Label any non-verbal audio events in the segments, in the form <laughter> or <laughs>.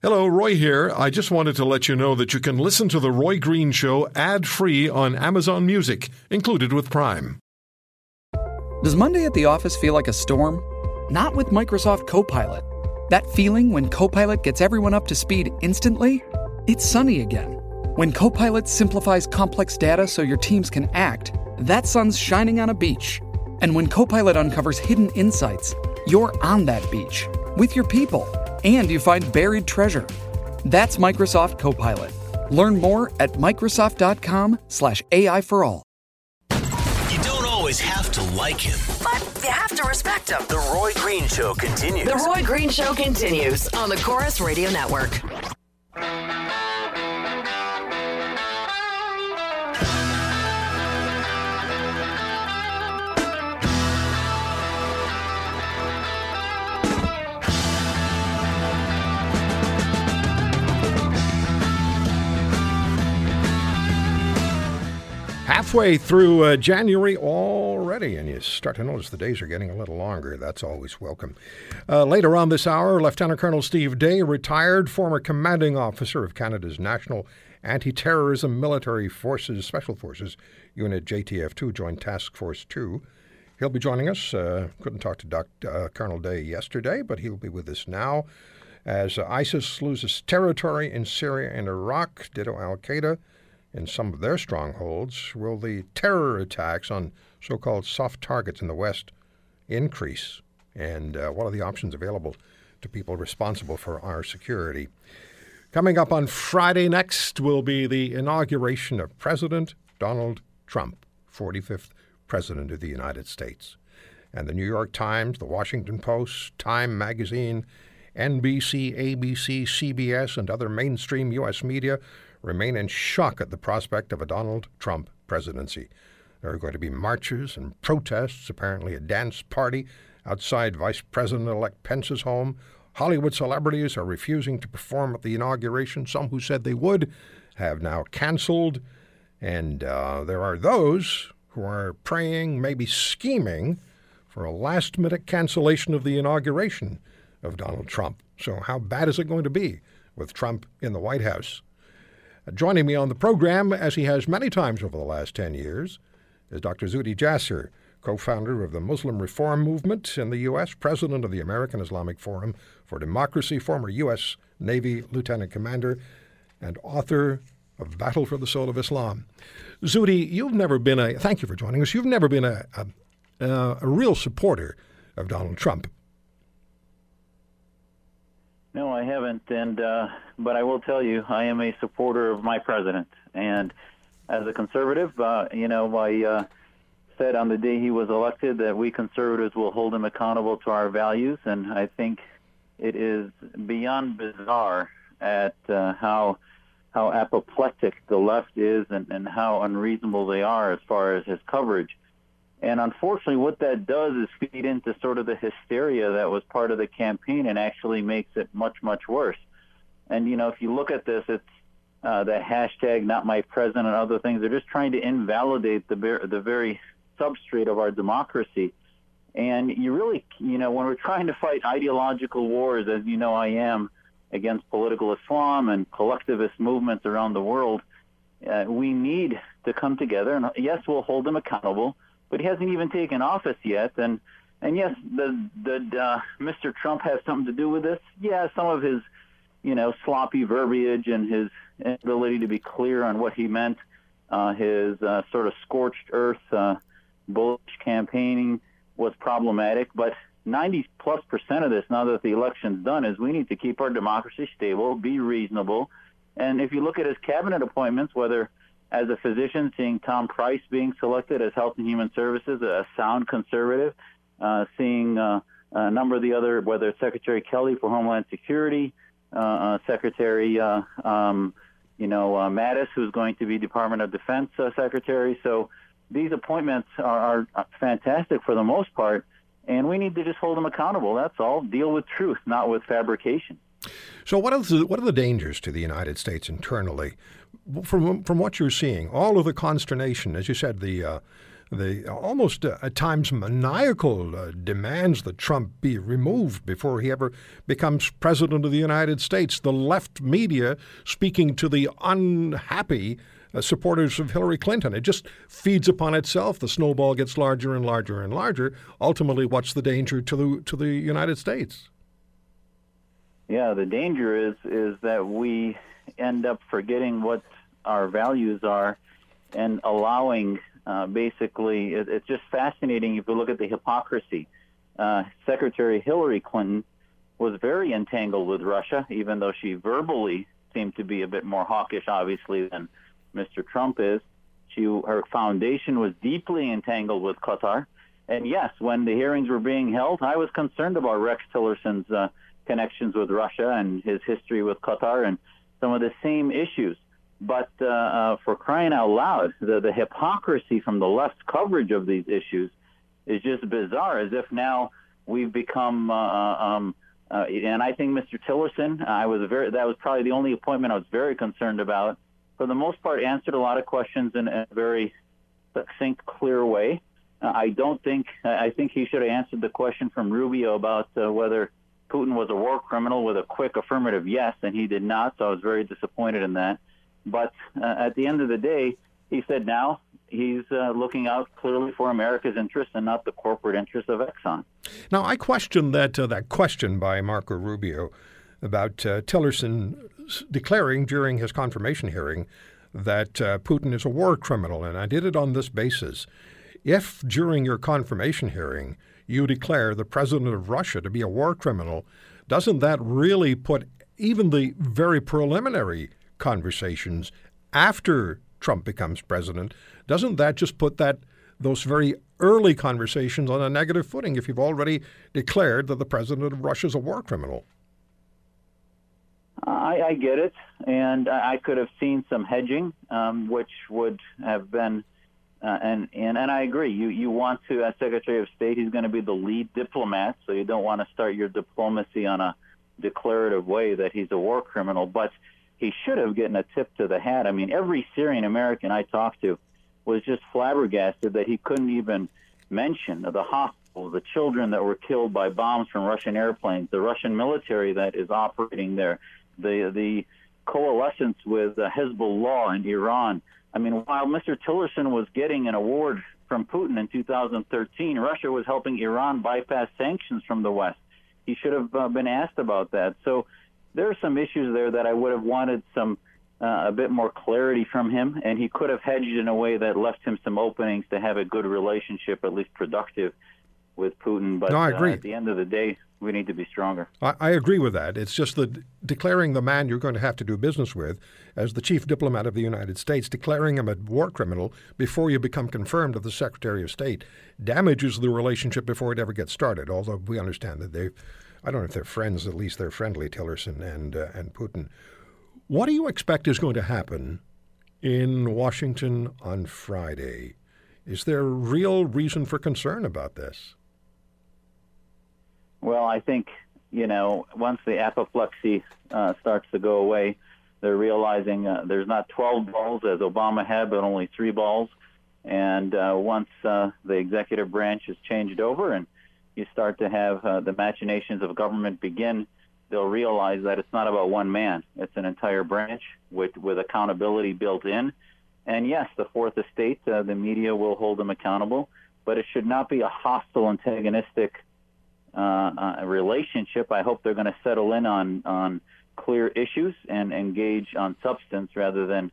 Hello, Roy here. I just wanted to let you know that you can listen to The Roy Green Show ad free on Amazon Music, included with Prime. Does Monday at the office feel like a storm? Not with Microsoft Copilot. That feeling when Copilot gets everyone up to speed instantly? It's sunny again. When Copilot simplifies complex data so your teams can act, that sun's shining on a beach. And when Copilot uncovers hidden insights, you're on that beach with your people and you find buried treasure. That's Microsoft Copilot. Learn more at Microsoft.com/slash AI for all. You don't always have to like him, but you have to respect him. The Roy Green Show continues. The Roy Green Show continues on the Corus Radio Network. Halfway through uh, January already, and you start to notice the days are getting a little longer. That's always welcome. Uh, later on this hour, Lieutenant Colonel Steve Day, retired former commanding officer of Canada's National Anti Terrorism Military Forces Special Forces Unit JTF2, Joint Task Force 2. He'll be joining us. Uh, couldn't talk to uh, Colonel Day yesterday, but he'll be with us now. As ISIS loses territory in Syria and Iraq, ditto Al Qaeda in some of their strongholds, will the terror attacks on so called soft targets in the West increase? And uh, what are the options available to people responsible for our security? Coming up on Friday next will be the inauguration of President Donald Trump, 45th President of the United States. And the New York Times, the Washington Post, Time Magazine, NBC, ABC, CBS, and other mainstream U.S. media remain in shock at the prospect of a Donald Trump presidency. There are going to be marches and protests, apparently a dance party outside Vice President elect Pence's home. Hollywood celebrities are refusing to perform at the inauguration. Some who said they would have now canceled. And uh, there are those who are praying, maybe scheming, for a last minute cancellation of the inauguration of Donald Trump. So, how bad is it going to be with Trump in the White House? Joining me on the program, as he has many times over the last 10 years, is Dr. Zuhdi Jasser, co founder of the Muslim Reform Movement in the U.S., president of the American Islamic Forum for Democracy, former U.S. Navy lieutenant commander, and author of Battle for the Soul of Islam. Zuhdi, you've never been a, thank you for joining us, you've never been a, a, a real supporter of Donald Trump. No, I haven't, and uh, but I will tell you, I am a supporter of my president, and as a conservative, uh, you know, I uh, said on the day he was elected that we conservatives will hold him accountable to our values, and I think it is beyond bizarre at uh, how how apoplectic the left is and, and how unreasonable they are as far as his coverage. And unfortunately, what that does is feed into sort of the hysteria that was part of the campaign and actually makes it much, much worse. And, you know, if you look at this, it's uh, the hashtag not my president and other things. They're just trying to invalidate the, the very substrate of our democracy. And you really, you know, when we're trying to fight ideological wars, as you know I am, against political Islam and collectivist movements around the world, uh, we need to come together. And yes, we'll hold them accountable but he hasn't even taken office yet. And and yes, the the uh, Mr. Trump has something to do with this. Yeah, some of his you know sloppy verbiage and his inability to be clear on what he meant, uh, his uh, sort of scorched earth uh, bullish campaigning was problematic. But 90 plus percent of this, now that the election's done, is we need to keep our democracy stable, be reasonable. And if you look at his cabinet appointments, whether as a physician, seeing Tom Price being selected as Health and Human Services, a sound conservative, uh, seeing uh, a number of the other, whether it's Secretary Kelly for Homeland Security, uh, uh Secretary, uh, um, you know, uh, Mattis, who's going to be Department of Defense Secretary. So these appointments are, are fantastic for the most part, and we need to just hold them accountable. That's all. Deal with truth, not with fabrication. So, what the, what are the dangers to the United States internally from from what you're seeing? All of the consternation, as you said, the uh, the almost uh, at times maniacal uh, demands that Trump be removed before he ever becomes president of the United States. The left media speaking to the unhappy uh, supporters of Hillary Clinton. It just feeds upon itself. The snowball gets larger and larger and larger. Ultimately, what's the danger to the to the United States? Yeah, the danger is is that we end up forgetting what our values are and allowing uh, basically, it, it's just fascinating if you look at the hypocrisy. Uh, Secretary Hillary Clinton was very entangled with Russia, even though she verbally seemed to be a bit more hawkish, obviously, than Mr. Trump is. She, her foundation was deeply entangled with Qatar. And yes, when the hearings were being held, I was concerned about Rex Tillerson's uh, connections with Russia and his history with Qatar and some of the same issues. But uh, uh, for crying out loud, the, the hypocrisy from the left's coverage of these issues is just bizarre, as if now we've become. Uh, uh um, uh, and I think Mr. Tillerson, I was very. That was probably the only appointment I was very concerned about. For the most part, answered a lot of questions in a very succinct, clear way. Uh, I don't think. I think he should have answered the question from Rubio about whether Putin was a war criminal with a quick affirmative yes, and he did not. So I was very disappointed in that. But uh, at the end of the day, he said now he's uh, looking out clearly for America's interests and not the corporate interests of Exxon. Now, I question that uh, that question by Marco Rubio about uh, Tillerson declaring during his confirmation hearing that uh, Putin is a war criminal, and I did it on this basis. If during your confirmation hearing you declare the president of Russia to be a war criminal, doesn't that really put even the very preliminary conversations after Trump becomes president, doesn't that just put that those very early conversations on a negative footing if you've already declared that the president of Russia is a war criminal? I, I get it, and I could have seen some hedging, um, which would have been, uh, and, and and I agree. You you want to, as Secretary of State, he's going to be the lead diplomat, so you don't want to start your diplomacy on a declarative way that he's a war criminal. But he should have gotten a tip to the hat. I mean, every Syrian American I talked to was just flabbergasted that he couldn't even mention the hospitals, the children that were killed by bombs from Russian airplanes, the Russian military that is operating there, the the coalescence with uh, Hezbollah in Iran. I mean, while Mr. Tillerson was getting an award from Putin in 2013, Russia was helping Iran bypass sanctions from the West. He should have uh, been asked about that. So there are some issues there that I would have wanted some uh, a bit more clarity from him, and he could have hedged in a way that left him some openings to have a good relationship, at least productive, with Putin. But no, I agree. Uh, at the end of the day, we need to be stronger. I, I, agree with that. It's just that declaring the man you're going to have to do business with as the chief diplomat of the United States, declaring him a war criminal before you become confirmed as the Secretary of State, damages the relationship before it ever gets started. Although we understand that they've I don't know if they're friends, at least they're friendly, Tillerson and, uh, and Putin. What do you expect is going to happen in Washington on Friday? Is there real reason for concern about this? Well, I think, you know, once the apoplexy uh, starts to go away, they're realizing uh, there's not 12 balls as Obama had, but only three balls. And uh, once uh, the executive branch is changed over and you start to have uh, the machinations of government begin, they'll realize that it's not about one man. It's an entire branch with, with accountability built in. And yes, the fourth estate, uh, the media will hold them accountable, but it should not be a hostile, antagonistic uh, uh, relationship. I hope they're going to settle in on, on clear issues and engage on substance rather than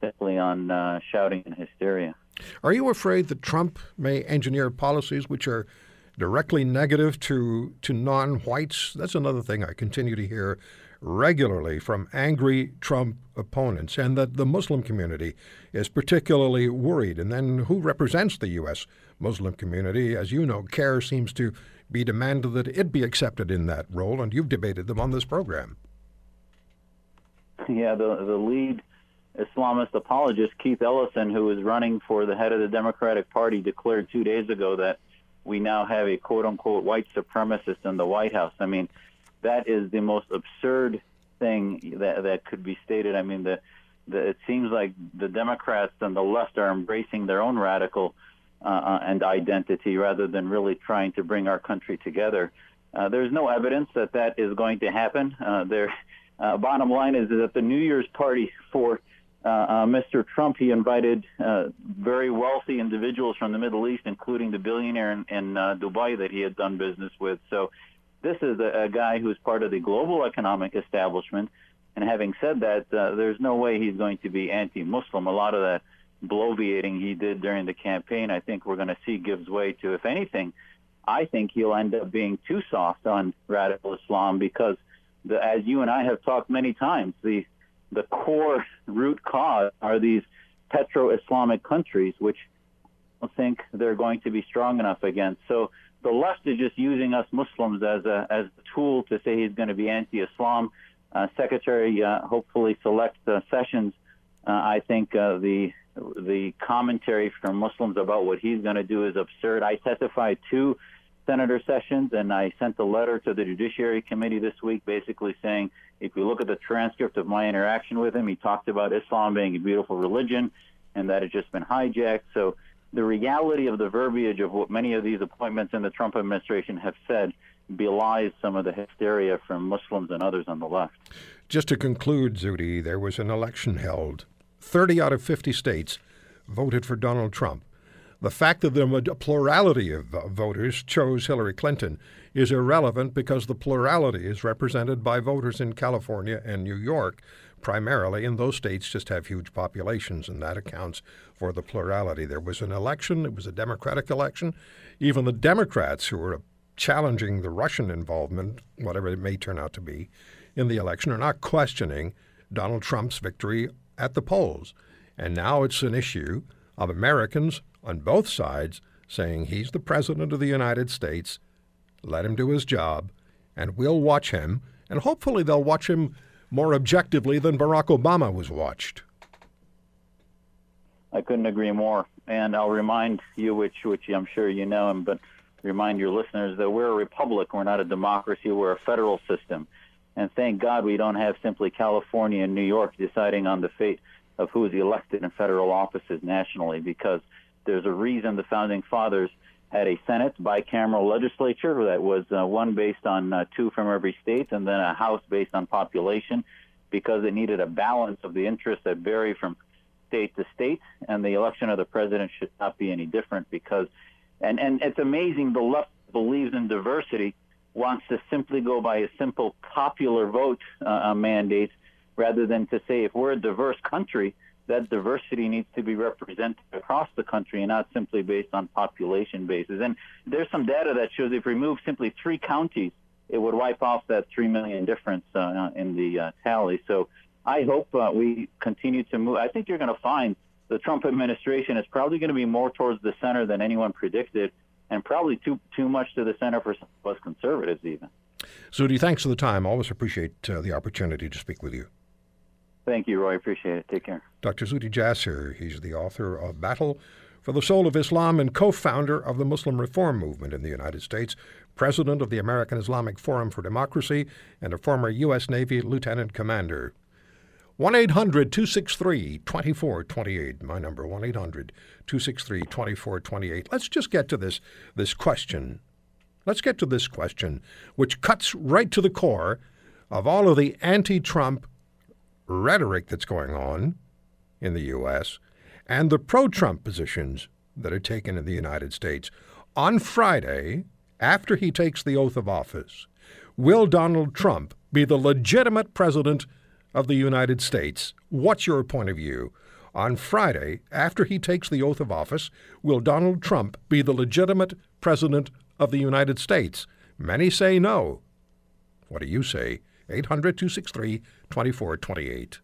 simply on uh, shouting and hysteria. Are you afraid that Trump may engineer policies which are directly negative to, to non whites. That's another thing I continue to hear regularly from angry Trump opponents, and that the Muslim community is particularly worried. And then who represents the U.S. Muslim community? As you know, CAIR seems to be demanded that it be accepted in that role, and you've debated them on this program. <laughs> Yeah, the, the lead Islamist apologist, Keith Ellison, who is running for the head of the Democratic Party, declared two days ago that we now have a quote unquote white supremacist in the White House. I mean, that is the most absurd thing that that could be stated. I mean, the, the it seems like the Democrats and the left are embracing their own radical uh, and identity rather than really trying to bring our country together. Uh, there's no evidence that that is going to happen. Uh, there, uh, bottom line is that the New Year's party for uh, uh, Mr. Trump, he invited very wealthy individuals from the Middle East, including the billionaire in, in Dubai that he had done business with. So this is a, a, guy who's part of the global economic establishment. And having said that, uh, there's no way he's going to be anti-Muslim. A lot of that bloviating he did during the campaign, I think we're going to see gives way to, if anything, I think he'll end up being too soft on radical Islam because, the, as you and I have talked many times, the the core root cause are these petro-Islamic countries, which I think they're going to be strong enough against. So the left is just using us Muslims as a as a tool to say he's going to be anti-Islam. Uh, Secretary, uh, hopefully, select uh, Sessions. Uh, I think uh, the the commentary from Muslims about what he's going to do is absurd. I testified to Senator Sessions, and I sent a letter to the Judiciary Committee this week basically saying if you look at the transcript of my interaction with him, he talked about Islam being a beautiful religion and that it's just been hijacked. So the reality of the verbiage of what many of these appointments in the Trump administration have said belies some of the hysteria from Muslims and others on the left. Just to conclude, Zuhdi, there was an election held 30 out of 50 states voted for Donald Trump. The fact that the plurality of uh, voters chose Hillary Clinton is irrelevant because the plurality is represented by voters in California and New York, primarily, and those states just have huge populations, and that accounts for the plurality. There was an election, it was a Democratic election. Even the Democrats who were challenging the Russian involvement, whatever it may turn out to be, in the election, are not questioning Donald Trump's victory at the polls. And now it's an issue of Americans on both sides saying he's the President of the United States, let him do his job, and we'll watch him, and hopefully they'll watch him more objectively than Barack Obama was watched. I couldn't agree more. And I'll remind you, which which I'm sure you know, but remind your listeners that we're a republic. We're not a democracy. We're a federal system. And thank God we don't have simply California and New York deciding on the fate of who is elected in federal offices nationally, because there's a reason the founding fathers had a Senate bicameral legislature that was uh, one based on uh, two from every state, and then a House based on population, because it needed a balance of the interests that vary from state to state, and the election of the president should not be any different. Because, and and it's amazing the left believes in diversity, wants to simply go by a simple popular vote uh, mandate rather than to say if we're a diverse country, that diversity needs to be represented across the country and not simply based on population basis. And there's some data that shows if we remove simply three counties, it would wipe off that three million difference uh, in the uh, tally. So I hope uh, we continue to move. I think you're going to find the Trump administration is probably going to be more towards the center than anyone predicted and probably too too much to the center for some of us conservatives even. Zuhdi, thanks for the time. Always appreciate uh, the opportunity to speak with you. Thank you, Roy. Appreciate it. Take care. Dr. Zuhdi Jasser, he's the author of Battle for the Soul of Islam and co-founder of the Muslim Reform Movement in the United States, president of the American Islamic Forum for Democracy, and a former U.S. Navy lieutenant commander. 1 800 263 2428. My number, 1 800 263 2428. Let's just get to this, this question. Let's get to this question, which cuts right to the core of all of the anti Trump rhetoric that's going on in the U.S. and the pro Trump positions that are taken in the United States. On Friday, after he takes the oath of office, will Donald Trump be the legitimate president of the United States. What's your point of view? On Friday, after he takes the oath of office, will Donald Trump be the legitimate president of the United States? Many say no. What do you say? 800 263 2428.